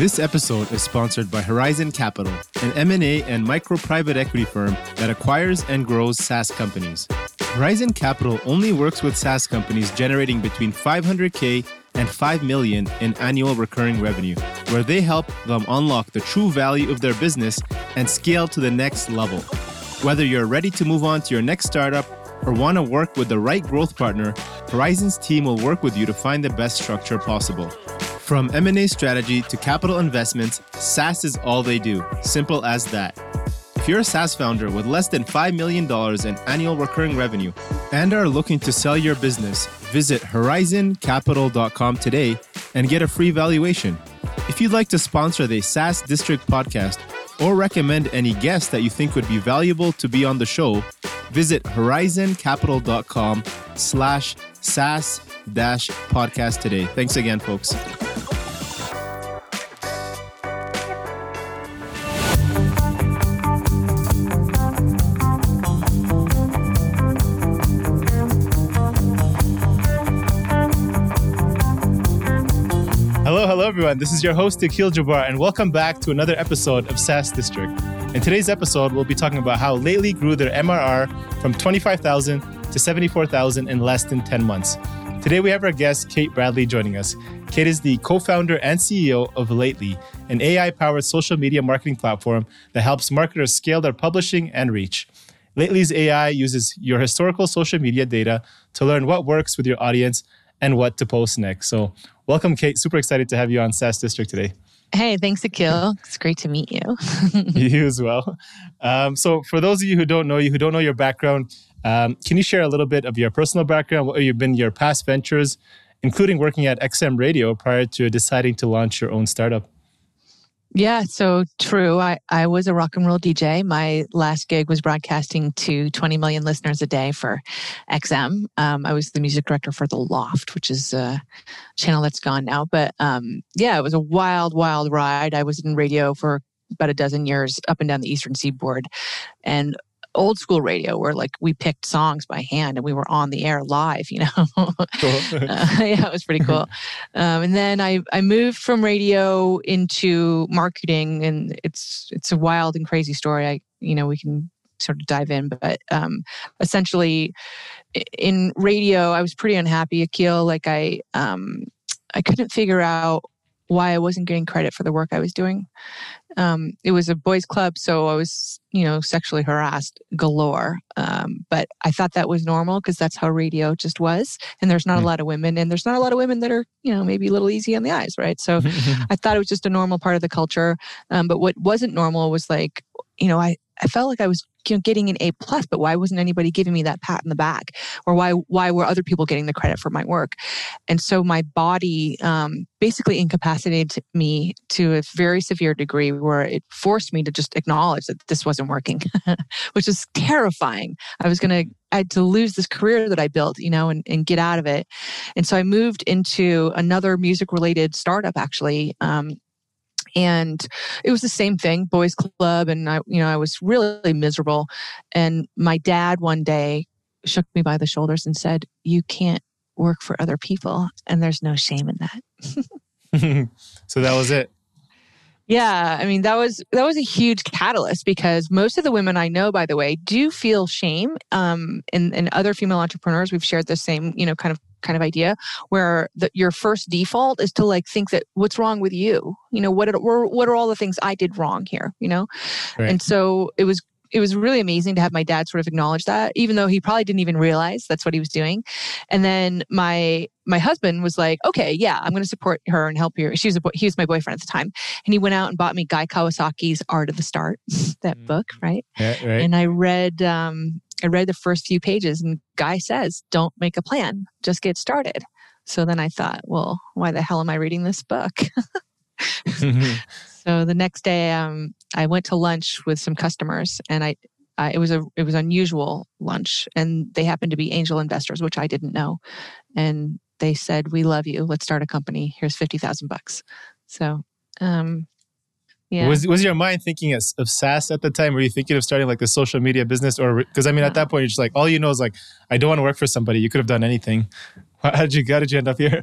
This episode is sponsored by Horizon Capital, an M&A and micro private equity firm that acquires and grows SaaS companies. Horizon Capital only works with SaaS companies generating between 500k and 5 million in annual recurring revenue, where they help them unlock the true value of their business and scale to the next level. Whether you're ready to move on to your next startup or want to work with the right growth partner, Horizon's team will work with you to find the best structure possible. From M&A strategy to capital investments, SaaS is all they do. Simple as that. If you're a SaaS founder with less than $5 million in annual recurring revenue and are looking to sell your business, visit horizoncapital.com today and get a free valuation. If you'd like to sponsor the SaaS District podcast or recommend any guests that you think would be valuable to be on the show, visit horizoncapital.com slash SaaS dash podcast today. Thanks again, folks. Everyone. This is your host, Akil Jabbar, and welcome back to another episode of SaaS District. In today's episode, we'll be talking about how Lately grew their MRR from 25,000 to 74,000 in less than 10 months. Today, we have our guest, Kate Bradley, joining us. Kate is the co founder and CEO of Lately, an AI powered social media marketing platform that helps marketers scale their publishing and reach. Lately's AI uses your historical social media data to learn what works with your audience and what to post next. So, welcome, Kate. Super excited to have you on SaaS District today. Hey, thanks, Akil. It's great to meet you. you as well. Um, so, for those of you who don't know you, who don't know your background, um, can you share a little bit of your personal background? What have been your past ventures, including working at XM Radio prior to deciding to launch your own startup? Yeah, so true. I, I was a rock and roll DJ. My last gig was broadcasting to 20 million listeners a day for XM. Um, I was the music director for The Loft, which is a channel that's gone now. But um, yeah, it was a wild, wild ride. I was in radio for about a dozen years up and down the Eastern Seaboard. And old school radio where like we picked songs by hand and we were on the air live, you know. cool. uh, yeah, it was pretty cool. Um, and then I I moved from radio into marketing, and it's it's a wild and crazy story. I you know we can sort of dive in, but um, essentially in radio I was pretty unhappy. Akil, like I um, I couldn't figure out why I wasn't getting credit for the work I was doing. Um, it was a boys' club, so I was, you know, sexually harassed galore. Um, but I thought that was normal because that's how radio just was. And there's not mm. a lot of women, and there's not a lot of women that are, you know, maybe a little easy on the eyes, right? So I thought it was just a normal part of the culture. Um, but what wasn't normal was like, you know, I I felt like I was you know, getting an A plus, but why wasn't anybody giving me that pat in the back? Or why why were other people getting the credit for my work? And so my body um, basically incapacitated me to a very severe degree where it forced me to just acknowledge that this wasn't working, which was terrifying. I was gonna I had to lose this career that I built, you know, and, and get out of it. And so I moved into another music related startup actually um, and it was the same thing boys club and i you know i was really miserable. And my dad one day shook me by the shoulders and said you can't work for other people and there's no shame in that. So that was it. Yeah, I mean that was that was a huge catalyst because most of the women I know, by the way, do feel shame. Um, and, and other female entrepreneurs, we've shared the same, you know, kind of kind of idea where the, your first default is to like think that what's wrong with you you know what are, what are all the things i did wrong here you know right. and so it was it was really amazing to have my dad sort of acknowledge that even though he probably didn't even realize that's what he was doing and then my my husband was like okay yeah i'm going to support her and help her she was a he was my boyfriend at the time and he went out and bought me guy kawasaki's art of the start that mm-hmm. book right? Yeah, right and i read um I read the first few pages and Guy says, don't make a plan, just get started. So then I thought, well, why the hell am I reading this book? mm-hmm. So the next day, um, I went to lunch with some customers and I, I, it was a it was unusual lunch and they happened to be angel investors which I didn't know and they said we love you let's start a company here's 50,000 bucks so um, yeah. Was was your mind thinking of, of SaaS at the time? Were you thinking of starting like a social media business, or because I mean, at that point, you're just like all you know is like I don't want to work for somebody. You could have done anything. How did you how did you end up here?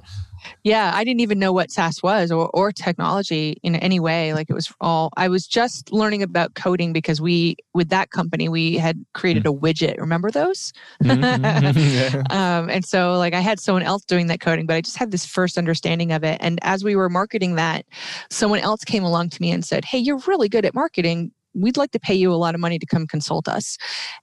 Yeah, I didn't even know what SaaS was or, or technology in any way. Like it was all, I was just learning about coding because we, with that company, we had created mm. a widget. Remember those? Mm-hmm. yeah. um, and so, like, I had someone else doing that coding, but I just had this first understanding of it. And as we were marketing that, someone else came along to me and said, Hey, you're really good at marketing we'd like to pay you a lot of money to come consult us.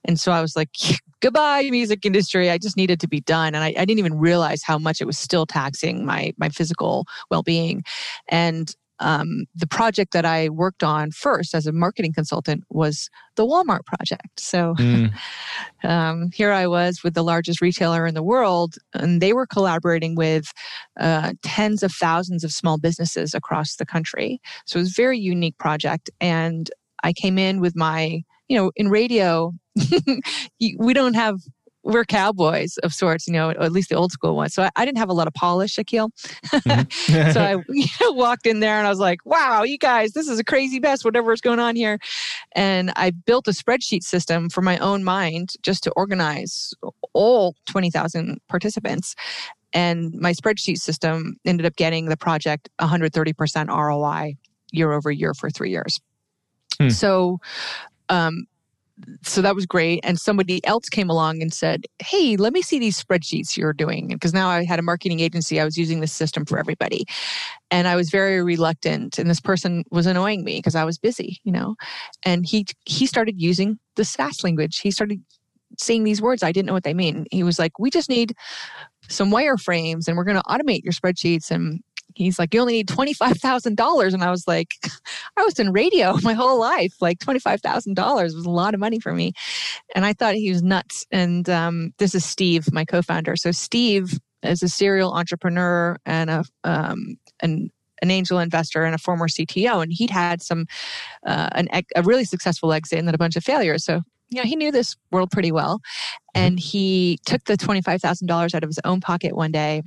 And so I was like, goodbye, music industry. I just needed to be done. And I, I didn't even realize how much it was still taxing my, my physical well being. And um, the project that I worked on first as a marketing consultant was the Walmart project. So mm. um, here I was with the largest retailer in the world, and they were collaborating with uh, tens of thousands of small businesses across the country. So it was a very unique project. And I came in with my, you know, in radio, we don't have we're cowboys of sorts, you know, at least the old school ones. So I, I didn't have a lot of polish, Akil. Mm-hmm. so I you know, walked in there and I was like, wow, you guys, this is a crazy mess, whatever's going on here. And I built a spreadsheet system for my own mind just to organize all 20,000 participants. And my spreadsheet system ended up getting the project 130% ROI year over year for three years. Hmm. So, um, so that was great. And somebody else came along and said, Hey, let me see these spreadsheets you're doing. Because now I had a marketing agency, I was using this system for everybody. And I was very reluctant. And this person was annoying me because I was busy, you know. And he he started using the SaaS language. He started saying these words. I didn't know what they mean. He was like, We just need some wireframes and we're going to automate your spreadsheets and he's like, you only need $25,000. And I was like, I was in radio my whole life. Like $25,000 was a lot of money for me. And I thought he was nuts. And um, this is Steve, my co founder. So, Steve is a serial entrepreneur and a, um, an, an angel investor and a former CTO. And he'd had some, uh, an, a really successful exit and then a bunch of failures. So, you know, he knew this world pretty well. Mm-hmm. And he took the $25,000 out of his own pocket one day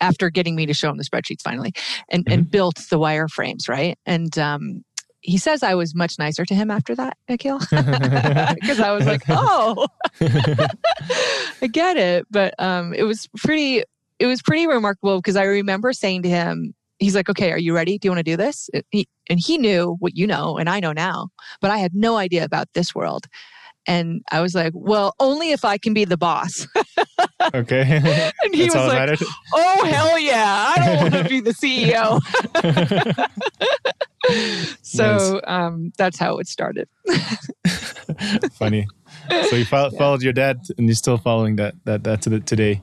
after getting me to show him the spreadsheets finally and, mm-hmm. and built the wireframes, right? And um, he says I was much nicer to him after that, Akil, because I was like, oh, I get it. But um, it was pretty, it was pretty remarkable because I remember saying to him, he's like, okay, are you ready? Do you want to do this? He, and he knew what you know, and I know now, but I had no idea about this world. And I was like, well, only if I can be the boss. okay. and he That's was like, oh, hell yeah. I don't want to be the CEO. so nice. um, that's how it started. Funny. So you fo- yeah. followed your dad and you're still following that that that to the, today.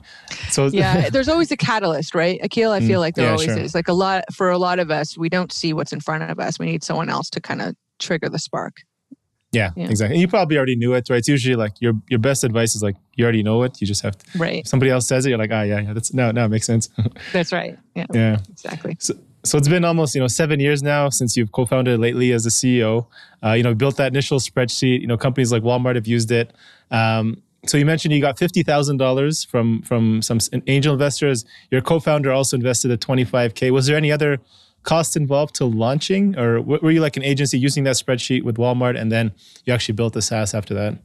So yeah, there's always a catalyst, right? Akil, I feel mm, like there yeah, always sure. is. Like a lot for a lot of us, we don't see what's in front of us. We need someone else to kind of trigger the spark. Yeah, yeah, exactly. And you probably already knew it, right? It's usually like your your best advice is like you already know it. You just have to. Right. If somebody else says it, you're like, ah, yeah, yeah. That's no, no, it makes sense. that's right. Yeah. Yeah. Exactly. So, so it's been almost you know seven years now since you've co-founded lately as a CEO. Uh, you know, built that initial spreadsheet. You know, companies like Walmart have used it. Um, so you mentioned you got fifty thousand dollars from from some angel investors. Your co-founder also invested at twenty five k. Was there any other cost involved to launching, or were you like an agency using that spreadsheet with Walmart, and then you actually built the SaaS after that?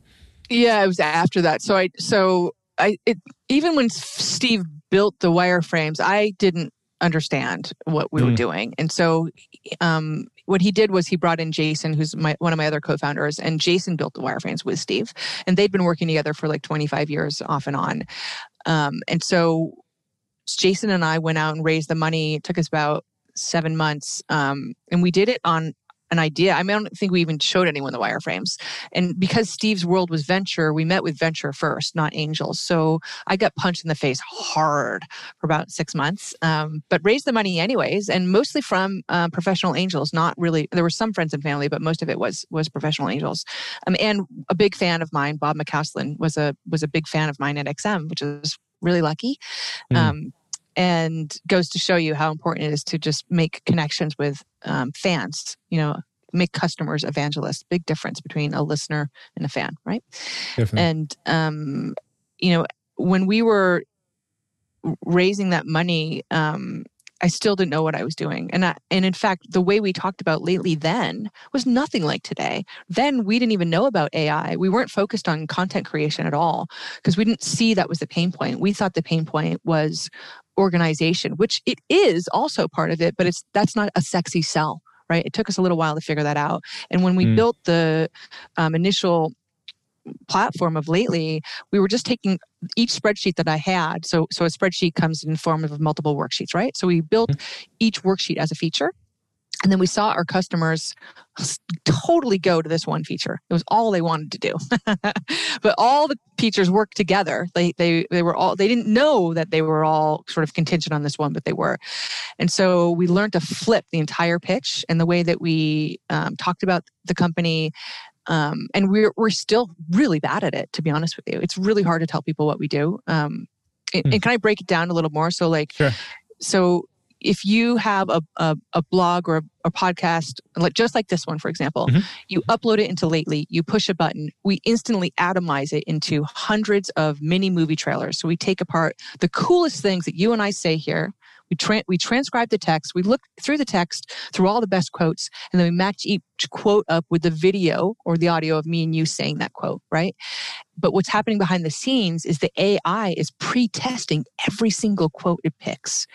Yeah, it was after that. So I so I it even when Steve built the wireframes, I didn't understand what we mm. were doing, and so um, what he did was he brought in Jason, who's my, one of my other co-founders, and Jason built the wireframes with Steve, and they'd been working together for like 25 years off and on, um, and so Jason and I went out and raised the money. It took us about seven months. Um, and we did it on an idea. I, mean, I don't think we even showed anyone the wireframes. And because Steve's world was venture, we met with venture first, not angels. So I got punched in the face hard for about six months, um, but raised the money anyways, and mostly from uh, professional angels. Not really. There were some friends and family, but most of it was was professional angels. Um, and a big fan of mine, Bob McCausland, was a was a big fan of mine at XM, which is really lucky. Mm. Um, and goes to show you how important it is to just make connections with um, fans you know make customers evangelists big difference between a listener and a fan right Definitely. and um, you know when we were raising that money um, I still didn't know what I was doing. And I, and in fact, the way we talked about lately then was nothing like today. Then we didn't even know about AI. We weren't focused on content creation at all because we didn't see that was the pain point. We thought the pain point was organization, which it is also part of it, but it's that's not a sexy sell right? It took us a little while to figure that out. And when we mm. built the um, initial platform of lately, we were just taking each spreadsheet that I had. So, so a spreadsheet comes in form of multiple worksheets, right? So we built mm-hmm. each worksheet as a feature. And then we saw our customers totally go to this one feature. It was all they wanted to do. but all the features worked together. They they they were all they didn't know that they were all sort of contingent on this one, but they were. And so we learned to flip the entire pitch and the way that we um, talked about the company, um, and we're, we're still really bad at it, to be honest with you. It's really hard to tell people what we do. Um, and, hmm. and, can I break it down a little more? So, like, sure. so if you have a, a, a blog or a, a, podcast, like just like this one, for example, mm-hmm. you upload it into Lately, you push a button, we instantly atomize it into hundreds of mini movie trailers. So we take apart the coolest things that you and I say here we, tra- we transcribe the text, we look through the text, through all the best quotes, and then we match each quote up with the video or the audio of me and you saying that quote, right? But what's happening behind the scenes is the AI is pre testing every single quote it picks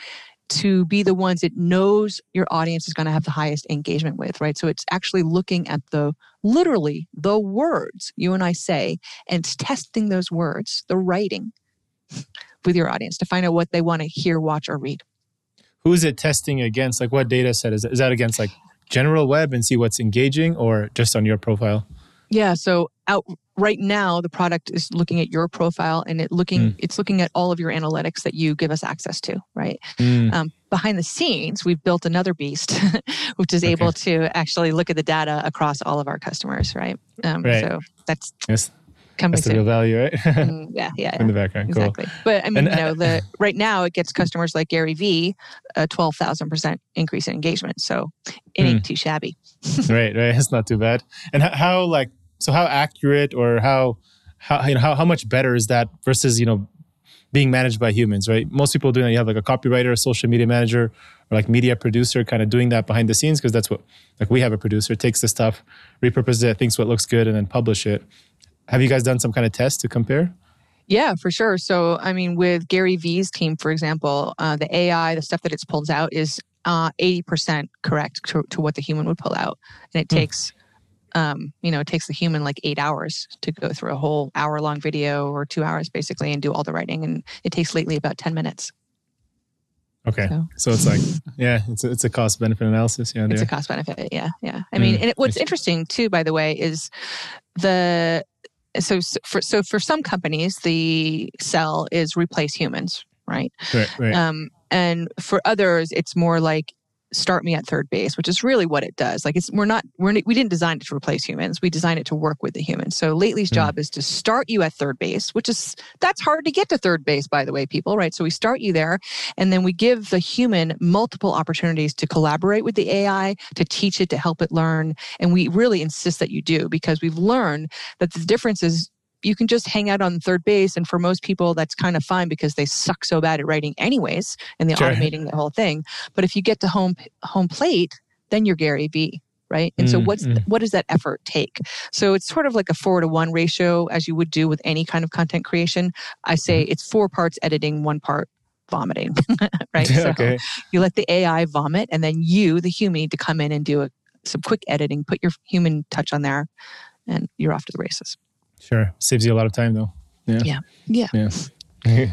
to be the ones it knows your audience is going to have the highest engagement with, right? So it's actually looking at the literally the words you and I say and testing those words, the writing with your audience to find out what they want to hear, watch, or read who is it testing against? Like what data set is, it? is that against like general web and see what's engaging or just on your profile? Yeah, so out right now the product is looking at your profile and it looking mm. it's looking at all of your analytics that you give us access to, right? Mm. Um, behind the scenes, we've built another beast, which is okay. able to actually look at the data across all of our customers, right? Um, right. So that's yes coming That's the real value, right? mm, yeah, yeah, in the background. Cool. Exactly. But I mean, and, you know, the right now it gets customers like Gary Vee a twelve thousand percent increase in engagement. So it ain't mm. too shabby. right, right. It's not too bad. And how, how, like so how accurate or how how you know how, how much better is that versus you know being managed by humans, right? Most people doing that, you have like a copywriter, a social media manager, or like media producer kind of doing that behind the scenes because that's what like we have a producer takes the stuff, repurposes it, thinks what looks good, and then publish it. Have you guys done some kind of test to compare? Yeah, for sure. So, I mean, with Gary Vee's team, for example, uh, the AI, the stuff that it's pulled out is uh, 80% correct to, to, what the human would pull out. And it mm. Um, you know, it takes the human like eight hours to go through a whole hour long video or two hours basically and do all the writing. And it takes lately about 10 minutes. Okay. So, so it's like, yeah, it's a, it's a cost benefit analysis. Yeah. It's a cost benefit. Yeah. Yeah. I mean, mm. and it, what's interesting too, by the way, is the so for so for some companies the sell is replace humans right, right, right. Um, and for others it's more like start me at third base, which is really what it does. Like it's we're not we're we didn't design it to replace humans. We designed it to work with the humans. So Lately's mm. job is to start you at third base, which is that's hard to get to third base, by the way, people, right? So we start you there, and then we give the human multiple opportunities to collaborate with the AI, to teach it, to help it learn, and we really insist that you do because we've learned that the difference is you can just hang out on third base. And for most people, that's kind of fine because they suck so bad at writing anyways, and they're sure. automating the whole thing. But if you get to home home plate, then you're Gary Vee right and mm, so what's mm. what does that effort take so it's sort of like a four to one ratio as you would do with any kind of content creation i say mm. it's four parts editing one part vomiting right so okay. you let the ai vomit and then you the human need to come in and do a, some quick editing put your human touch on there and you're off to the races Sure. Saves you a lot of time though. Yeah. Yeah. Yeah. yeah.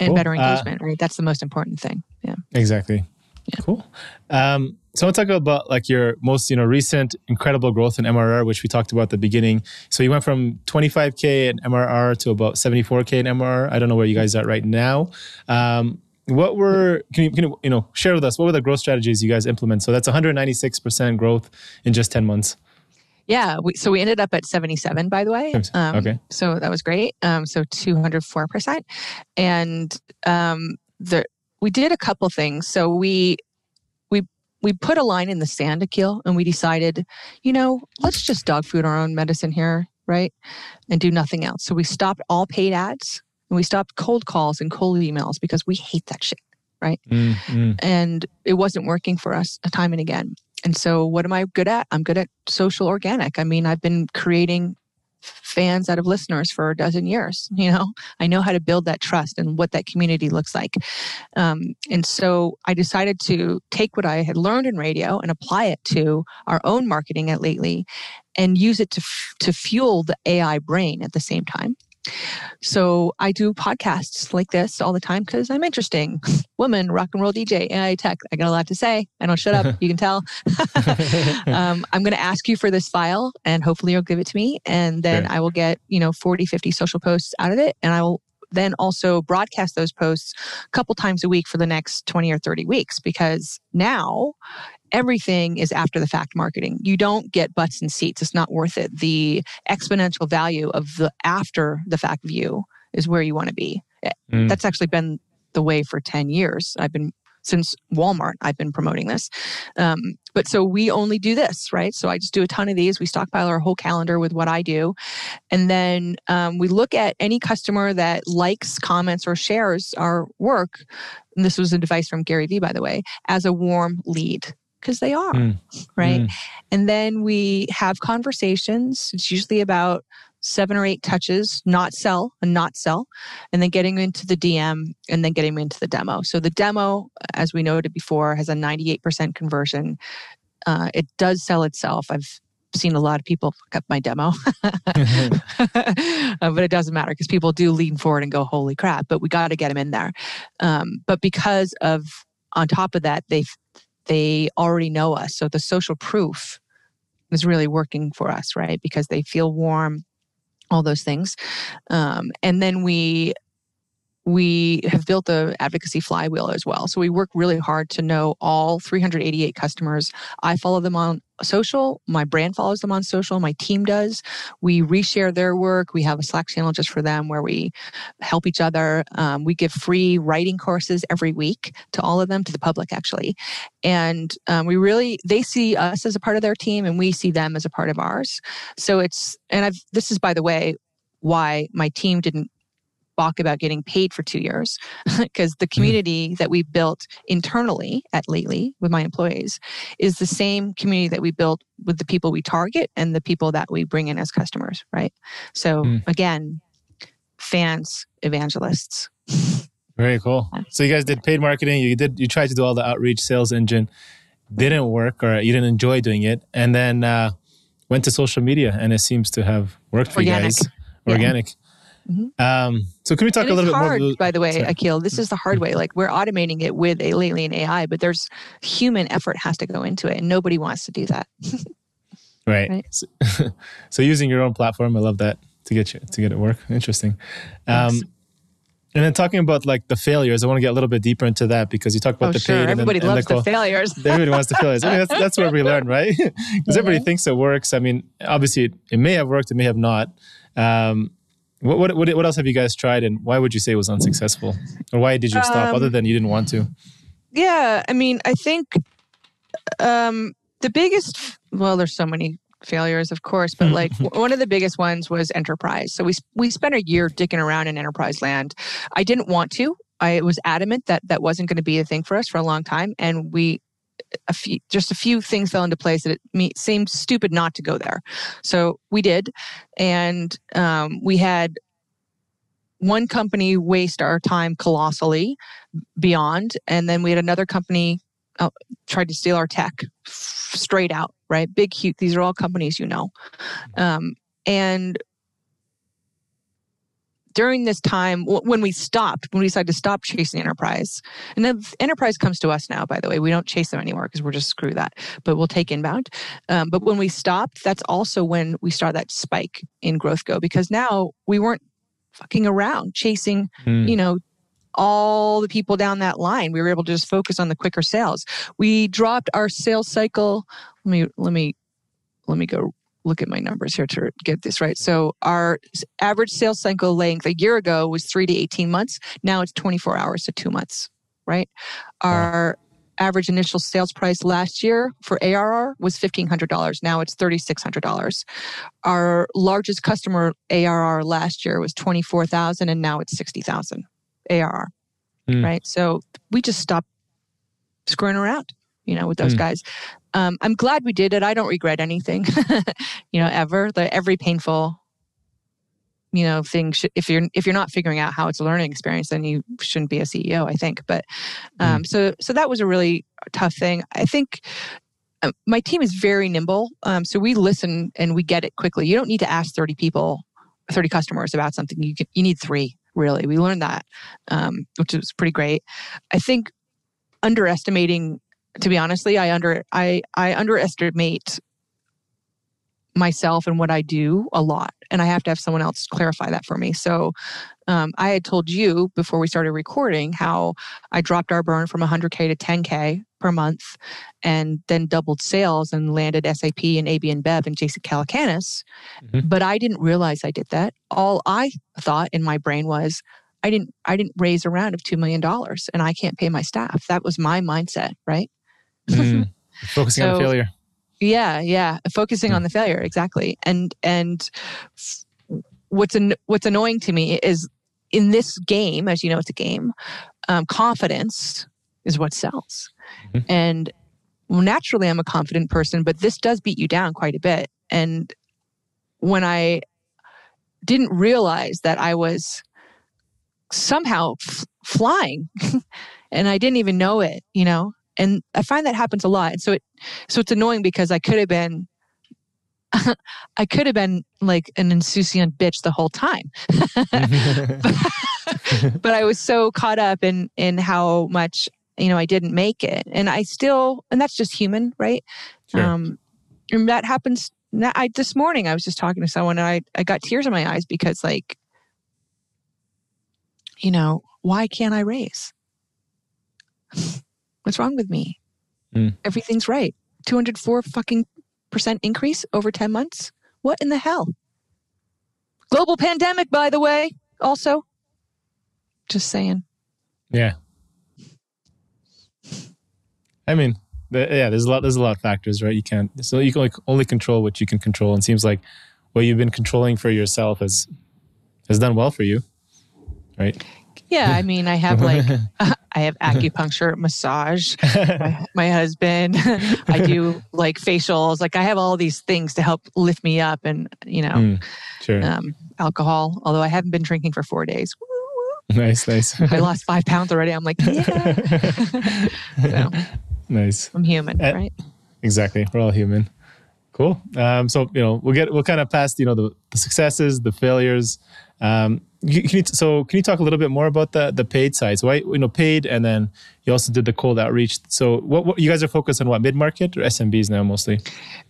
and cool. better uh, engagement, uh, right? That's the most important thing. Yeah. Exactly. Yeah. Cool. Um, so want to talk about like your most, you know, recent incredible growth in MRR, which we talked about at the beginning. So you went from 25k in MRR to about 74k in MRR. I don't know where you guys are right now. Um, what were can you, can you you know share with us what were the growth strategies you guys implement? So that's 196% growth in just 10 months. Yeah. We, so we ended up at 77, by the way. Um, okay. So that was great. Um, so 204%. And um, the, we did a couple things. So we, we, we put a line in the sand, Akil, and we decided, you know, let's just dog food our own medicine here, right? And do nothing else. So we stopped all paid ads and we stopped cold calls and cold emails because we hate that shit right? Mm-hmm. And it wasn't working for us time and again. And so, what am I good at? I'm good at social organic. I mean, I've been creating fans out of listeners for a dozen years. You know, I know how to build that trust and what that community looks like. Um, and so I decided to take what I had learned in radio and apply it to our own marketing at Lately and use it to, f- to fuel the AI brain at the same time. So I do podcasts like this all the time because I'm interesting. Woman, rock and roll DJ, AI tech. I got a lot to say. I don't shut up. You can tell. um, I'm going to ask you for this file and hopefully you'll give it to me. And then sure. I will get, you know, 40, 50 social posts out of it. And I will then also broadcast those posts a couple times a week for the next 20 or 30 weeks because now everything is after the fact marketing. You don't get butts and seats. It's not worth it. The exponential value of the after the fact view is where you want to be. Eh, mm. That's actually been the way for 10 years. I've been since Walmart, I've been promoting this. Um, but so we only do this, right? So I just do a ton of these. We stockpile our whole calendar with what I do. And then um, we look at any customer that likes, comments, or shares our work. And this was a device from Gary Vee, by the way, as a warm lead because they are, mm. right? Mm. And then we have conversations. It's usually about seven or eight touches, not sell and not sell, and then getting into the DM and then getting into the demo. So the demo, as we noted before, has a 98% conversion. Uh, it does sell itself. I've seen a lot of people fuck up my demo, uh, but it doesn't matter because people do lean forward and go, "Holy crap!" But we got to get them in there. Um, but because of on top of that, they they already know us. So the social proof is really working for us, right? Because they feel warm, all those things. Um, and then we we have built the advocacy flywheel as well. So we work really hard to know all 388 customers. I follow them on social. My brand follows them on social. My team does. We reshare their work. We have a Slack channel just for them where we help each other. Um, we give free writing courses every week to all of them, to the public actually. And um, we really, they see us as a part of their team and we see them as a part of ours. So it's, and I've, this is by the way, why my team didn't balk about getting paid for two years because the mm-hmm. community that we built internally at Lately with my employees is the same community that we built with the people we target and the people that we bring in as customers, right? So mm. again, fans, evangelists. Very cool. So you guys did paid marketing. You did you tried to do all the outreach sales engine, didn't work or you didn't enjoy doing it, and then uh, went to social media, and it seems to have worked for Organic. you guys. Organic. Yeah. Mm-hmm. Um, so can we talk and a little hard, bit more? By the way, Sorry. Akil, this is the hard way. Like we're automating it with a Lately and AI, but there's human effort has to go into it, and nobody wants to do that. right. right? So, so, using your own platform, I love that to get you to get it work. Interesting. Um, and then talking about like the failures, I want to get a little bit deeper into that because you talk about oh, the sure. paid. Everybody and, loves the, the failures. everybody wants the failures. I mean, that's, that's where we learn, right? Because everybody thinks it works. I mean, obviously, it, it, may have worked, it may have not. Um, what, what, what, what else have you guys tried and why would you say it was unsuccessful? Or why did you stop um, other than you didn't want to? Yeah, I mean, I think um, the biggest, well, there's so many failures, of course, but like one of the biggest ones was enterprise. So we, we spent a year dicking around in enterprise land. I didn't want to. I was adamant that that wasn't going to be a thing for us for a long time. And we a few just a few things fell into place that it seemed stupid not to go there. So we did and um, we had one company waste our time colossally beyond and then we had another company uh, tried to steal our tech straight out right? Big huge these are all companies you know. Um, and during this time when we stopped when we decided to stop chasing enterprise and then enterprise comes to us now by the way we don't chase them anymore because we're just screw that but we'll take inbound. Um, but when we stopped that's also when we started that spike in growth go because now we weren't fucking around chasing mm. you know all the people down that line. We were able to just focus on the quicker sales. We dropped our sales cycle. Let me let me let me go look at my numbers here to get this right. So our average sales cycle length a year ago was three to 18 months. Now it's 24 hours to two months, right? Our average initial sales price last year for ARR was $1,500. Now it's $3,600. Our largest customer ARR last year was 24,000 and now it's 60,000 ARR. mm. right? So we just stopped screwing around, you know, with those mm. guys. Um, I'm glad we did it. I don't regret anything, you know, ever. The, every painful, you know, thing. Sh- if you're if you're not figuring out how it's a learning experience, then you shouldn't be a CEO. I think. But um, mm. so so that was a really tough thing. I think um, my team is very nimble. Um, so we listen and we get it quickly. You don't need to ask 30 people, 30 customers about something. You can, you need three really. We learned that, um, which was pretty great. I think underestimating, to be honestly, I under I I underestimate myself and what I do a lot, and I have to have someone else clarify that for me. So, um, I had told you before we started recording how I dropped our burn from 100k to 10k per month, and then doubled sales and landed SAP and AB InBev and Jason Calacanis. Mm-hmm. But I didn't realize I did that. All I thought in my brain was I didn't I didn't raise a round of two million dollars and I can't pay my staff. That was my mindset, right? Mm, focusing so, on the failure. Yeah, yeah, focusing mm. on the failure exactly. And and what's an, what's annoying to me is in this game, as you know, it's a game. Um, confidence is what sells, mm-hmm. and well, naturally, I'm a confident person, but this does beat you down quite a bit. And when I didn't realize that I was somehow f- flying and I didn't even know it, you know? And I find that happens a lot. And so it so it's annoying because I could have been I could have been like an insouciant bitch the whole time. but, but I was so caught up in in how much, you know, I didn't make it. And I still and that's just human, right? Sure. Um and that happens I this morning I was just talking to someone and I, I got tears in my eyes because like you know, why can't I raise? What's wrong with me? Mm. Everything's right. 204 fucking percent increase over 10 months? What in the hell? Global pandemic, by the way, also. Just saying. Yeah. I mean, yeah, there's a lot. There's a lot of factors, right? You can't. So you can only control what you can control, and seems like what you've been controlling for yourself has has done well for you right? Yeah, I mean, I have like I have acupuncture, massage, my, my husband. I do like facials. Like I have all these things to help lift me up, and you know, mm, sure. um, alcohol. Although I haven't been drinking for four days. Nice, nice. I lost five pounds already. I'm like, yeah. so, nice. I'm human, uh, right? Exactly. We're all human. Cool. Um, so you know, we'll get we'll kind of past you know the, the successes, the failures. Um, can you, so can you talk a little bit more about the the paid side? So I you know paid, and then you also did the cold outreach. So what, what you guys are focused on? What mid market or SMBs now mostly?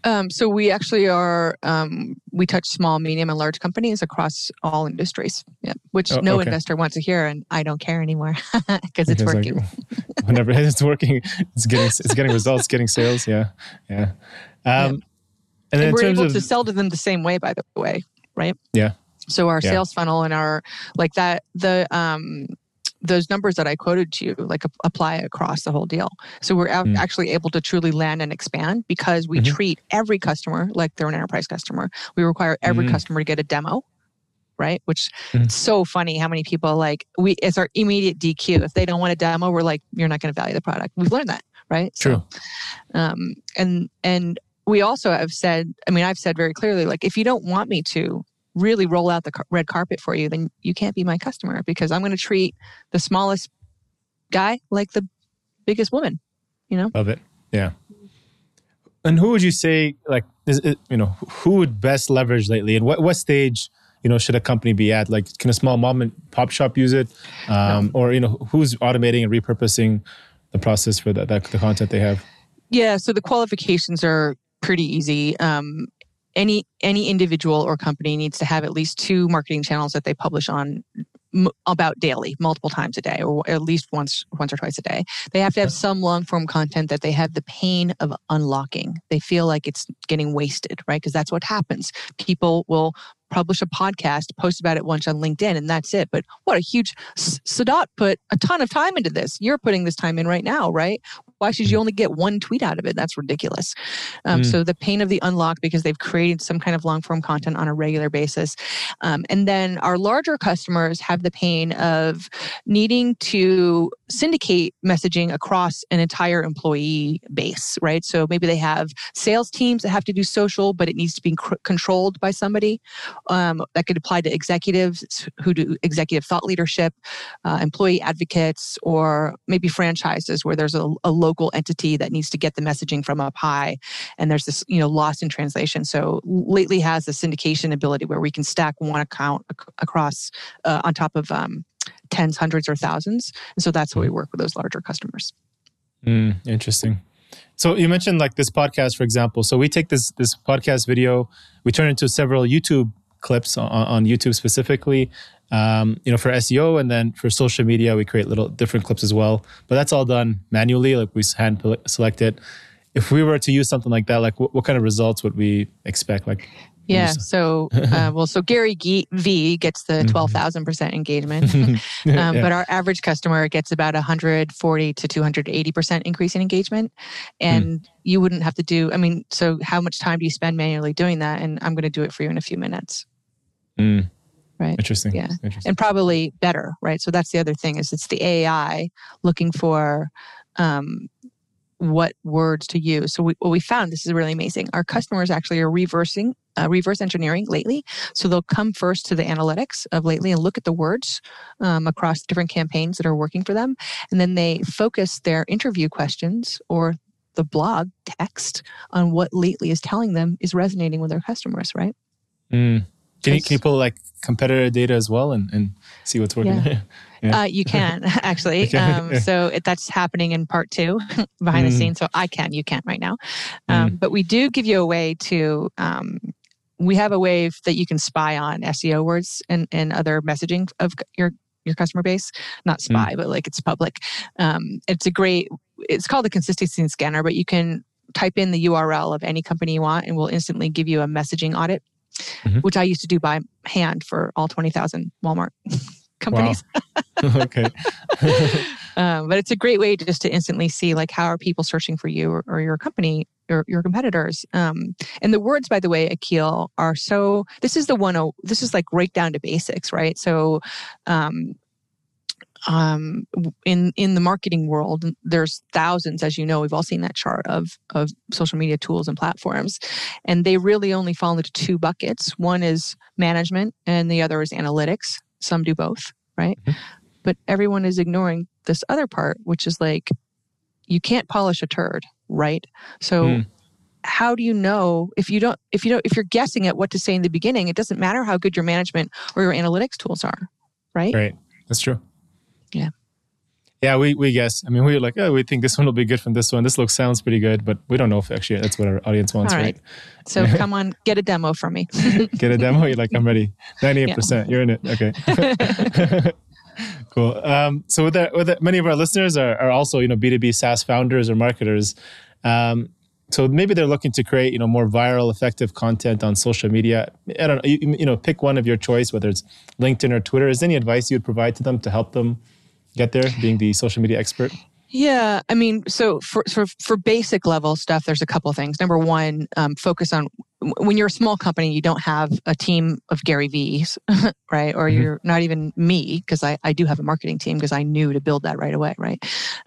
Um, so we actually are um, we touch small, medium, and large companies across all industries. Yeah, which oh, no okay. investor wants to hear, and I don't care anymore because it's working. Like, whenever it's working, it's getting it's getting results, getting sales. Yeah, yeah. Um, yeah. And, and we're able of, to sell to them the same way, by the way, right? Yeah. So our yeah. sales funnel and our like that the um those numbers that I quoted to you like apply across the whole deal. So we're mm. actually able to truly land and expand because we mm-hmm. treat every customer like they're an enterprise customer. We require every mm. customer to get a demo right? Which mm. so funny how many people like we it's our immediate DQ. If they don't want a demo, we're like, you're not going to value the product. We've learned that, right? True. So, um, and and we also have said, I mean, I've said very clearly, like if you don't want me to, really roll out the red carpet for you, then you can't be my customer because I'm going to treat the smallest guy like the biggest woman, you know? Love it. Yeah. And who would you say, like, is it, you know, who would best leverage lately and what, what stage, you know, should a company be at? Like, can a small mom and pop shop use it? Um, no. Or, you know, who's automating and repurposing the process for that, that the content they have? Yeah. So the qualifications are pretty easy. Um, any any individual or company needs to have at least two marketing channels that they publish on m- about daily multiple times a day or at least once once or twice a day. They have to have some long form content that they have the pain of unlocking. They feel like it's getting wasted right? Because that's what happens. People will publish a podcast post about it once on linkedin and that's it. But what a huge sadat put a ton of time into this. You're putting this time in right now right Why should you only get one tweet out of it? That's ridiculous. Um, mm. So the pain of the unlock because they've created some kind of long form content on a regular basis. Um, and then our larger customers have the pain of needing to syndicate messaging across an entire employee base, right? So maybe they have sales teams that have to do social, but it needs to be cr- controlled by somebody. Um, that could apply to executives who do executive thought leadership, uh, employee advocates, or maybe franchises where there's a, a local entity that needs to get the messaging from up high, and there's this you know lost in translation. So lately has a syndication ability where we can stack one account ac- across uh, on top of um, tens, hundreds, or thousands. And so that's how we mm. work with those larger customers. Mm, interesting. So you mentioned like this podcast, for example. So we take this this podcast video, we turn it into several YouTube clips on, on YouTube specifically, um, you know, for SEO, and then for social media, we create little different clips as well. But that's all done manually. Like we hand select it. If we were to use something like that, like what, what kind of results would we expect? Like yeah. So, uh, well, so Gary Vee gets the 12,000% mm-hmm. engagement, um, yeah. but our average customer gets about 140 to 280% increase in engagement. And mm. you wouldn't have to do, I mean, so how much time do you spend manually doing that? And I'm going to do it for you in a few minutes. Mm. Right. Interesting. Yeah. Interesting. And probably better. Right. So that's the other thing is it's the AI looking for um, what words to use. So we, what we found, this is really amazing. Our customers actually are reversing, uh, reverse engineering lately. So they'll come first to the analytics of lately and look at the words um, across different campaigns that are working for them, and then they focus their interview questions or the blog text on what lately is telling them is resonating with their customers. Right. Mm. Can you, can you pull like competitor data as well and, and see what's working? Yeah. yeah. Uh, you can actually. Okay. Um, so it, that's happening in part two behind mm. the scenes. So I can, you can't right now. Um, mm. But we do give you a way to. Um, we have a way that you can spy on SEO words and, and other messaging of your your customer base. Not mm. spy, mm. but like it's public. Um, it's a great. It's called the consistency scanner, but you can type in the URL of any company you want, and we'll instantly give you a messaging audit mm-hmm. which I used to do by hand for all 20,000 Walmart companies. Okay. um, but it's a great way to just to instantly see like how are people searching for you or, or your company or your competitors. Um, and the words, by the way, Akil, are so. This is the one. Oh, this is like right down to basics, right? So, um, um, in in the marketing world, there's thousands, as you know, we've all seen that chart of of social media tools and platforms, and they really only fall into two buckets. One is management, and the other is analytics. Some do both, right? Mm-hmm. But everyone is ignoring this other part, which is like you can't polish a turd, right? So. Mm. How do you know if you don't if you don't if you're guessing at what to say in the beginning? It doesn't matter how good your management or your analytics tools are, right? Right. That's true. Yeah. Yeah, we, we guess. I mean, we are like, oh, we think this one will be good from this one. This looks sounds pretty good, but we don't know if actually that's what our audience wants, All right? right? So come on, get a demo from me. get a demo. You're like, I'm ready. 98%. Yeah. You're in it. Okay. cool. Um, so with that, with that, many of our listeners are, are also, you know, B2B SaaS founders or marketers. Um, so maybe they're looking to create, you know, more viral, effective content on social media. I don't know, you, you know, pick one of your choice, whether it's LinkedIn or Twitter. Is any advice you would provide to them to help them get there, being the social media expert? Yeah, I mean, so for for for basic level stuff, there's a couple things. Number one, um, focus on when you're a small company, you don't have a team of Gary Vee's, right? Or mm-hmm. you're not even me because I I do have a marketing team because I knew to build that right away, right?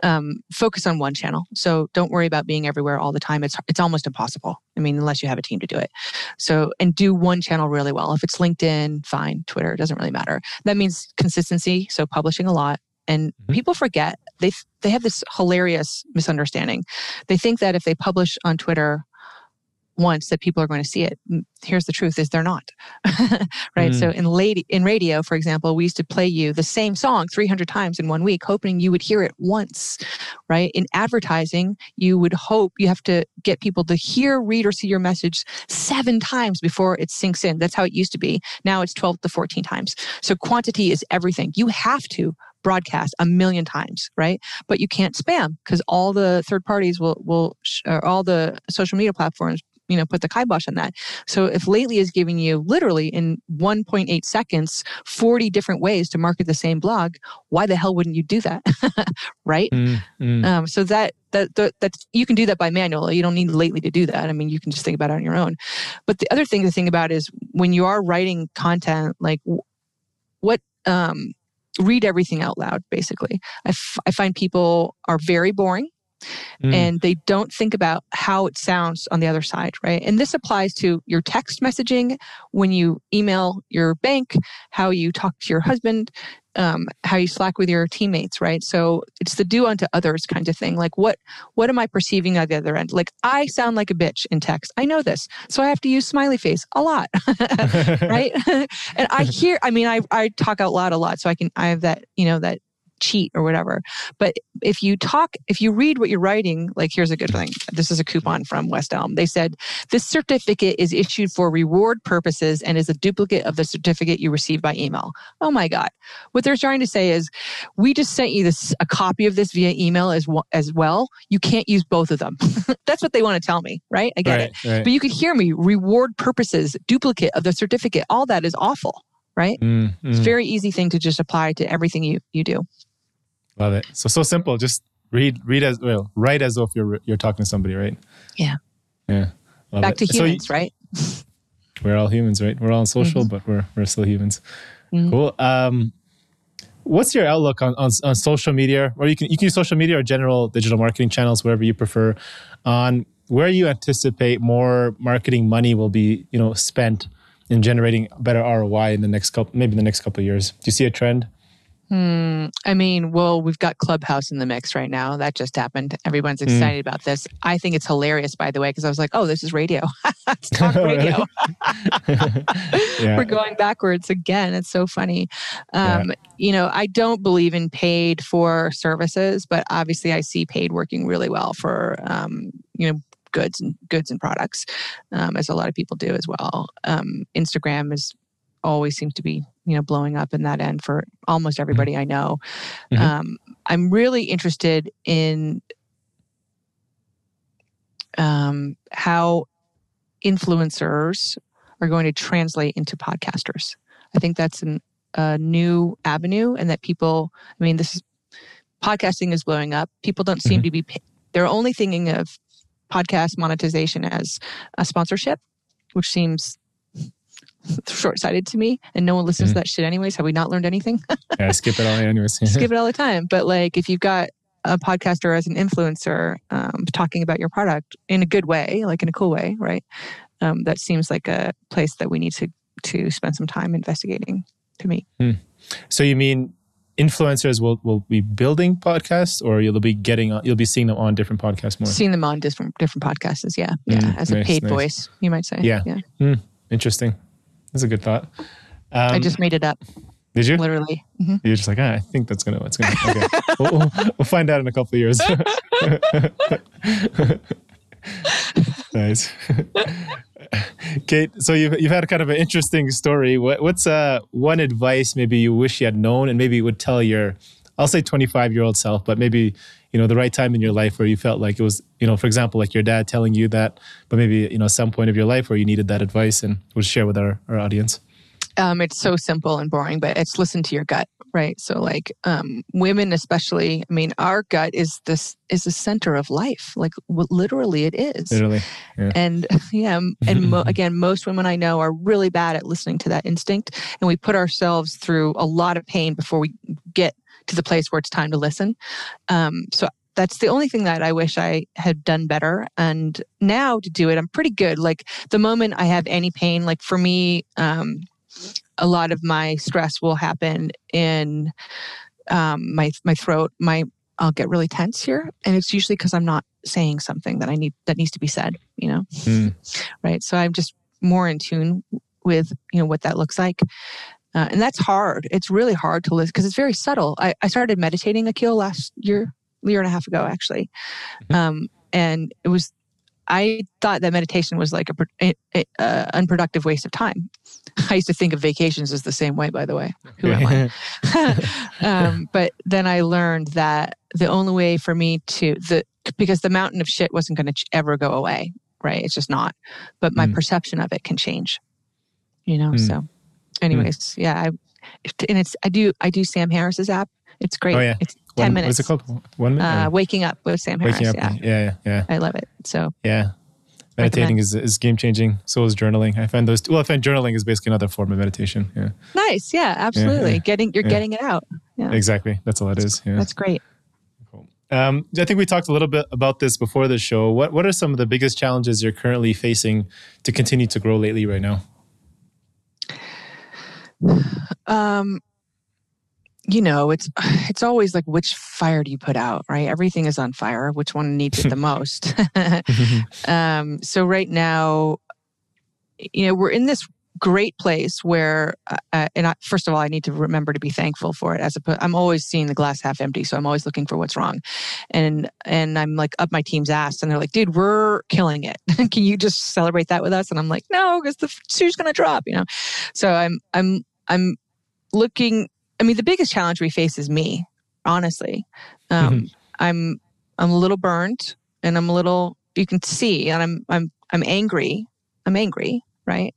Um, focus on one channel. So don't worry about being everywhere all the time. It's it's almost impossible. I mean, unless you have a team to do it. So and do one channel really well. If it's LinkedIn, fine. Twitter it doesn't really matter. That means consistency. So publishing a lot and mm-hmm. people forget they they have this hilarious misunderstanding. They think that if they publish on Twitter once that people are going to see it. Here's the truth is they're not. right? Mm. So in lady in radio, for example, we used to play you the same song 300 times in one week hoping you would hear it once, right? In advertising, you would hope you have to get people to hear, read or see your message 7 times before it sinks in. That's how it used to be. Now it's 12 to 14 times. So quantity is everything. You have to broadcast a million times, right? But you can't spam because all the third parties will will or all the social media platforms you know put the kibosh on that. So if lately is giving you literally in 1.8 seconds 40 different ways to market the same blog why the hell wouldn't you do that? Right? Mm, mm. um, so that that that that's, you can do that by manual. You don't need lately to do that. I mean you can just think about it on your own. But the other thing to think about is when you are writing content like what um, read everything out loud basically. I, f- I find people are very boring Mm. and they don't think about how it sounds on the other side, right? And this applies to your text messaging, when you email your bank, how you talk to your husband, um, how you slack with your teammates, right? So it's the do unto others kind of thing. Like what what am I perceiving at the other end? Like I sound like a bitch in text. I know this, so I have to use smiley face a lot, right? and I hear. I mean, I I talk out loud a lot, so I can I have that you know that cheat or whatever. But if you talk, if you read what you're writing, like here's a good thing. This is a coupon from West Elm. They said this certificate is issued for reward purposes and is a duplicate of the certificate you received by email. Oh my God. What they're trying to say is we just sent you this a copy of this via email as well as well. You can't use both of them. That's what they want to tell me, right? I get right, it. right. But you could hear me, reward purposes, duplicate of the certificate. All that is awful, right? Mm, It's a mm. very easy thing to just apply to everything you you do. Love it. So so simple. Just read read as well. Write as if you're you're talking to somebody, right? Yeah. Yeah. Love Back it. to So you- humans, right? we're all humans, right? We're all social, but we're we're still humans. Mhm. Cool. Um, what's your outlook on, on on social media? Or you can you can use social media or general digital marketing channels, wherever you prefer. On where you anticipate more marketing money will be, you know, spent in generating better ROI in the next couple, maybe in the next couple of years. Do you see a trend? Hmm. I mean, well, we've got Clubhouse in the mix right now. That just happened. Everyone's Mm. excited about this. I think it's hilarious, by the way, because I was like, oh, this is radio. it's talk radio. yeah. We're going backwards again. It's so funny. Um, You know, I don't believe in paid for services, but obviously I see paid working really well for, um, you know, goods and goods and products, um, as a lot of people do as well. Um, Instagram is always seems to be, you know, blowing up in that end for almost everybody I know. Mhm. Um, I'm really interested in um, how influencers are going to translate into podcasters. I think that's an, a new avenue, and that people. I mean, this is podcasting is blowing up. People don't seem to be. They're only thinking of podcast monetization as a sponsorship, which seems short-sighted to me. And no one listens Mhm. to that shit anyways. Have we not learned anything? yeah, skip it all anyways. skip it all the time. But like, if you've got a podcaster as an influencer um, talking about your product in a good way, like in a cool way, right? Um, that seems like a place that we need to to spend some time investigating. To me, So you mean influencers will will be building podcasts, or you'll be getting on, you'll be seeing them on different podcasts more? seeing them on different different podcasts yeah, yeah, Mm, as a paid nice. voice, you might say. Yeah. yeah. Interesting. That's a good thought. Um, I just made it up, did you? literally. Mhm. You're just like, ah, I think that's gonna. It's gonna. Okay, we'll, we'll, we'll find out in a couple of years. nice. Kate, so you've you've had kind of an interesting story. What, what's uh one advice maybe you wish you had known, and maybe would tell your, I'll say 25 year old self, but maybe you know the right time in your life where you felt like it was, you know, for example, like your dad telling you that, but maybe you know some point of your life where you needed that advice, and would share with our our audience. Um, it's so simple and boring, but it's listen to your gut, right? So, like um, women, especially. I mean, our gut is this is the center of life. Like w- literally, it is. Literally, yeah. And yeah, and mo- again, most women I know are really bad at listening to that instinct, and we put ourselves through a lot of pain before we get to the place where it's time to listen. Um, so that's the only thing that I wish I had done better. And now to do it, I'm pretty good. Like the moment I have any pain, like for me, um, a lot of my stress will happen in um, my my throat. My I'll get really tense here, and it's usually because I'm not saying something that I need that needs to be said. You know, Mm. right? So I'm just more in tune with you know what that looks like. Uh, and that's hard. It's really hard to listen because it's very subtle. I, I started meditating Akil last year, year and a half ago, actually. Um, and it was, I thought that meditation was like a, a, a, unproductive waste of time. I used to think of vacations as the same way, by the way. Who am I? um, but then I learned that the only way for me to the because the mountain of shit wasn't going to ever go away, right? It's just not. But my Mm. perception of it can change. You know. Mm. So, anyways, yeah. I and it's I do I do Sam Harris's app. It's great. Oh, yeah. It's ten One- minutes. What's it called? One minute. Uh, waking up with Sam Harris. waking up. Yeah, Yeah, yeah, yeah, I love it. So yeah. Meditating is, is game changing. So is journaling. I find those. Well, I find journaling is basically another form of meditation. Yeah, nice. Yeah, absolutely. yeah. Getting you're Yeah. getting it out. Yeah, exactly. That's all it is. Yeah. that's great. Cool. Um, I think we talked a little bit about this before the show. What What are some of the biggest challenges you're currently facing to continue to grow lately right now? Um, you know, it's it's always like which fire do you put out, right? Everything is on fire. Which one needs it the most? um, so right now, you know, we're in this great place where, uh, uh, and I, first of all, I need to remember to be thankful for it. As a, I'm always seeing the glass half empty, so I'm always looking for what's wrong, and and I'm like up my team's ass, and they're like, "Dude, we're killing it. Can you just celebrate that with us?" And I'm like, "No, because the shoe's gonna drop," you know. So I'm I'm I'm looking. I mean, the biggest challenge we face is me, honestly. Um, I'm I'm a little burned, and I'm a little. You can see, and I'm I'm I'm angry. I'm angry, right?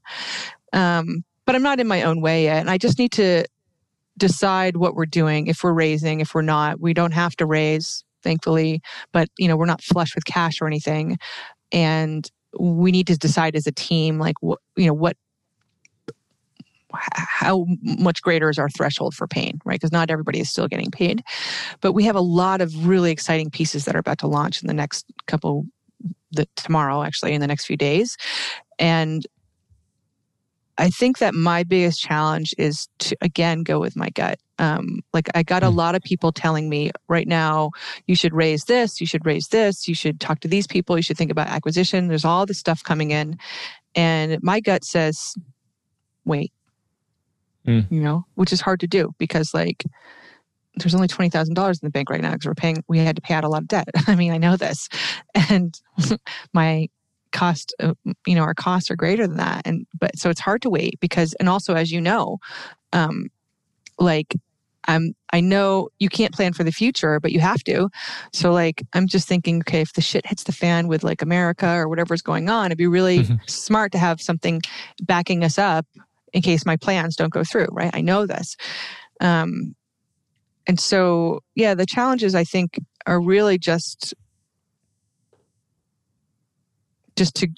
Um, but I'm not in my own way yet, and I just need to decide what we're doing. If we're raising, if we're not, we don't have to raise, thankfully. But you know, we're not flush with cash or anything, and we need to decide as a team, like what you know, what how much greater is our threshold for pain, right? Because not everybody is still getting paid. But we have a lot of really exciting pieces that are about to launch in the next couple, the, tomorrow actually, in the next few days. And I think that my biggest challenge is to, again, go with my gut. Um, like, I got a Mm. lot of people telling me right now, you should raise this, you should raise this, you should talk to these people, you should think about acquisition. There's all this stuff coming in. And my gut says, wait, Mm. you know, which is hard to do because like there's only twenty thousand dollars in the bank right now because we're paying. We had to pay out a lot of debt. I mean, I know this, and my cost, uh, you know, our costs are greater than that. And but so it's hard to wait because, and also as you know, um, like I'm, I know you can't plan for the future, but you have to. So like I'm just thinking, okay, if the shit hits the fan with like America or whatever's going on, it'd be really Mhm. smart to have something backing us up in case my plans don't go through, right? I know this. Um, and so, yeah, the challenges I think are really just just to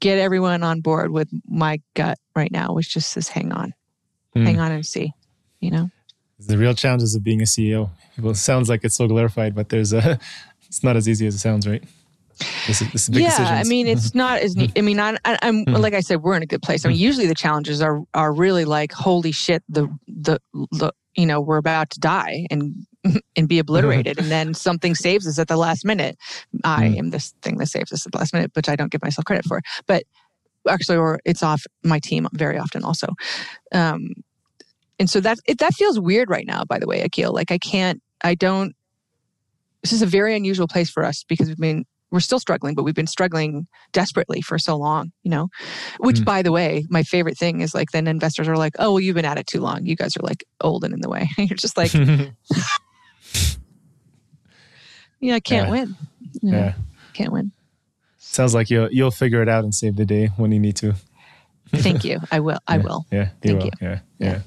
get everyone on board with my gut right now, which just says, hang on, Mm. hang on and see, you know? The real challenges of being a CEO. Well, it sounds like it's so glorified, but there's a. It's not as easy as it sounds, right? This is, this is big yeah, decisions. I mean, it's not as. I mean, I, I'm Mhm. like I said, we're in a good place. I mean, usually the challenges are are really like, holy shit, the the the you know, we're about to die and and be obliterated, and then something saves us at the last minute. I Mm. am this thing that saves us at the last minute, which I don't give myself credit for, but actually, or it's off my team very often also. Um, and so that it, that feels weird right now. By the way, Akil, like I can't, I don't. This is a very unusual place for us because we've been we're still struggling, but we've been struggling desperately for so long, you know. Which, Mm. by the way, my favorite thing is like then investors are like, "Oh, well, you've been at it too long. You guys are like old and in the way." You're just like, "Yeah, I can't Yeah. win. You know, yeah. can't win." Sounds like you'll you'll figure it out and save the day when you need to. Thank you. I will. I Yeah, will. Yeah, you Thank will. you. Yeah, Yeah. yeah.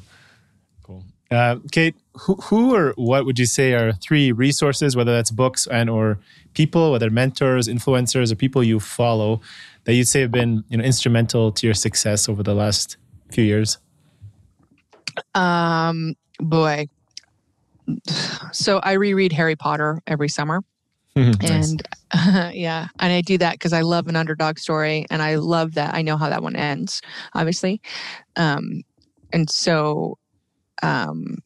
Cool. Uh, Kate, who, who or what would you say are three resources, whether that's books and or people, whether mentors, influencers, or people you follow, that you'd say have been you know instrumental to your success over the last few years? Um, boy. So I reread Harry Potter every summer. Nice. and yeah and i do that because i love an underdog story and i love that i know how that one ends obviously. Um and so um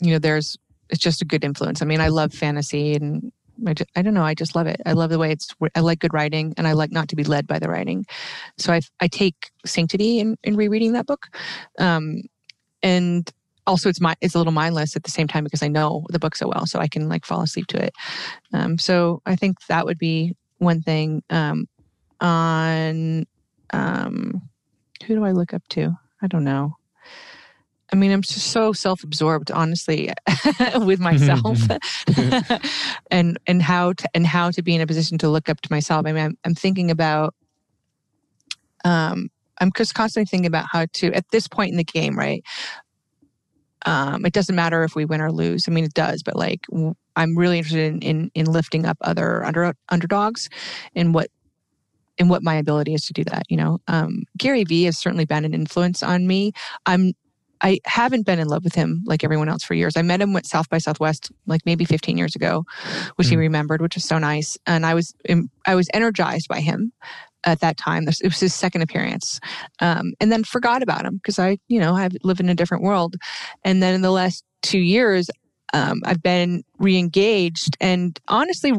you know there's it's just a good influence. I mean i love fantasy and I, just, I don't know i just love it. I love the way it's i like good writing and i like not to be led by the writing. So i i take sanctity in, in rereading that book. Um and also it's my it's a little mindless at the same time because i know the book so well so i can like fall asleep to it um, so I think that would be one thing. Um, on um, who do I look up to? I don't know. I mean, I'm just so self-absorbed, honestly, with myself, and and how to and how to be in a position to look up to myself. I mean, I'm, I'm thinking about um, I'm just constantly thinking about how to, at this point in the game, right? Um, it doesn't matter if we win or lose. I mean, it does, but like, I'm really interested in in, in lifting up other under, underdogs, and what and what my ability is to do that. You know, um, Gary Vee has certainly been an influence on me. I'm I haven't been in love with him like everyone else for years. I met him at South by Southwest like maybe 15 years ago, which mm. he remembered, which was so nice. And I was I was energized by him at that time. It was his second appearance, um, and then forgot about him because I, you know, I live in a different world. And then in the last two years, um, I've been re-engaged, and honestly,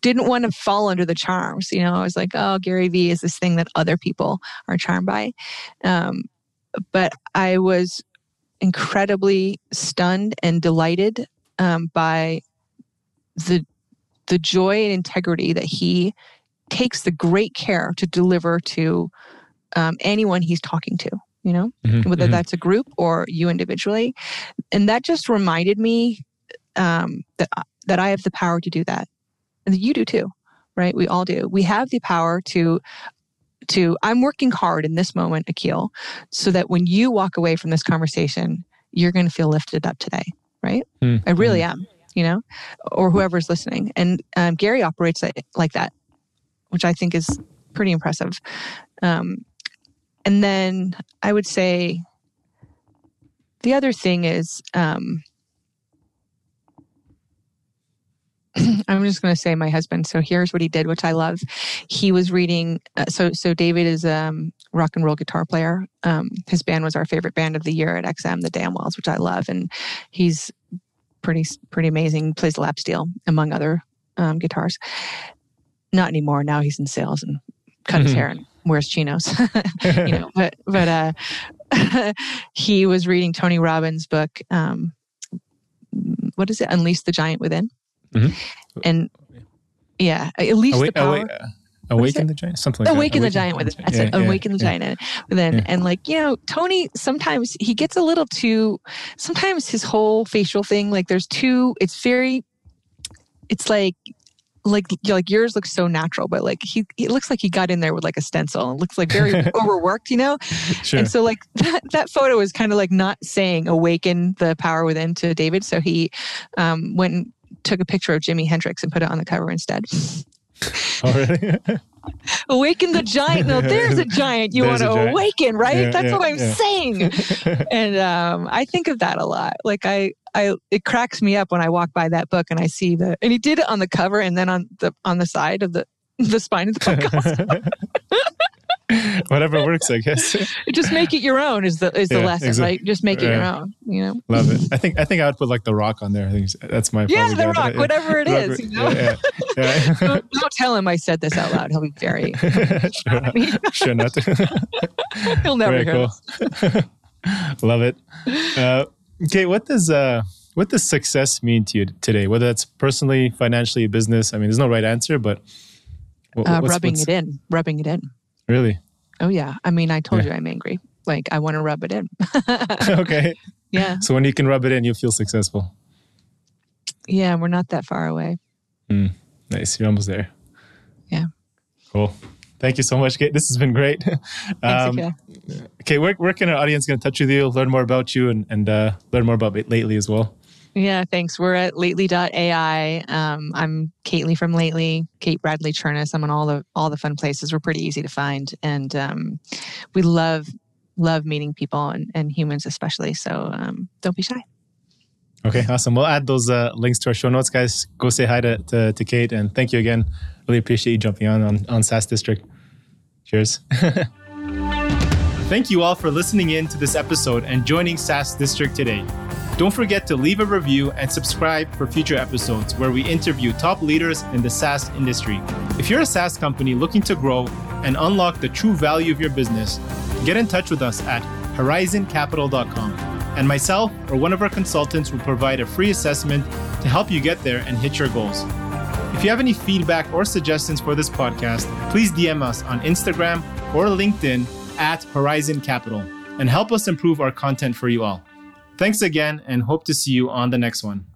didn't want to fall under the charms. You know, I was like, oh, Gary Vee is this thing that other people are charmed by. Um, but I was incredibly stunned and delighted um, by the the joy and integrity that he takes the great care to deliver to um, anyone he's talking to you know? Mm-hmm, whether mm-hmm. that's a group or you individually. And that just reminded me um, that that i have the power to do that. And you do too right? We all do. We have the power to to i'm working hard in this moment akil so that when you walk away from this conversation you're going to feel lifted up today right mm-hmm. i really am you know or whoever's listening and um, gary operates like that which I think is pretty impressive. Um, and then I would say the other thing is um, I'm just going to say my husband. So here's what he did, which I love. He was reading. Uh, so so David is a um, rock and roll guitar player. Um, his band was our favorite band of the year at XM, the Damnwells, which I love, and he's pretty pretty amazing. Plays lap steel among other um, guitars. Not anymore. Now he's in sales and cut his mm-hmm. hair and wears chinos. you know, but but uh, he was reading Tony Robbins' book. Um, what is it? Unleash the Giant Within. Mm-hmm. And yeah, at least the power. Uh, awaken the giant, something like Awaken that. the giant within. That's yeah, it. Awaken yeah, the yeah. giant within. And like you know, Tony sometimes he gets a little too. Sometimes his whole facial thing, like there's two. It's very. It's like like like yours looks so natural, but like he it looks like he got in there with like a stencil and looks like very overworked, you know? Sure. And so like that, that photo is kind of like not saying awaken the power within to David. So he um, went and took a picture of Jimi Hendrix and put it on the cover instead. Oh, really? awaken the giant. No, there's a giant you want to awaken, right? Yeah, That's yeah, what I'm yeah. saying. and um, I think of that a lot. Like I, I, it cracks me up when I walk by that book and I see the, and he did it on the cover and then on the on the side of the the spine of the book. Whatever works, I guess. Just make it your own is the is the lesson, exactly. right? Just make it your own. You know. Love it. I think I think I would put like the rock on there. I think that's my yeah, the rock, whatever it is. You know? yeah, yeah, don't, don't, tell him I said this out loud. He'll be very sure, sure not. He'll never very hear. Cool. Love it. Uh, okay, what does uh, what does success mean to you today? Whether that's personally, financially, business. I mean, there's no right answer, but what, uh, rubbing what's, it in, rubbing it in. Really? Oh yeah. I mean, I told yeah. you I'm angry. Like I want to rub it in. okay. Yeah. So when you can rub it in, you feel successful. Yeah, we're not that far away. Mm, nice. You're almost there. Yeah. Cool. Thank you so much, Kate. This has been great. Um, Thanks, okay, where, where can our audience get in touch with you, learn more about you, and, and uh, learn more about Lately as well? Yeah, thanks. We're at lately.ai. Um, I'm Kate Lee from Lately, Kate Bradley Chernus. I'm on all the all the fun places. We're pretty easy to find. And um, we love love meeting people and, and humans especially. So um, don't be shy. Okay, awesome. We'll add those uh, links to our show notes, guys. Go say hi to, to, to, Kate and thank you again. Really appreciate you jumping on on, on SaaS District. Cheers. thank you all for listening in to this episode and joining SaaS District today. Don't forget to leave a review and subscribe for future episodes where we interview top leaders in the SaaS industry. If you're a SaaS company looking to grow and unlock the true value of your business, get in touch with us at horizoncapital.com. And myself or one of our consultants will provide a free assessment to help you get there and hit your goals. If you have any feedback or suggestions for this podcast, please DM us on Instagram or LinkedIn at Horizon Capital and help us improve our content for you all. Thanks again and hope to see you on the next one.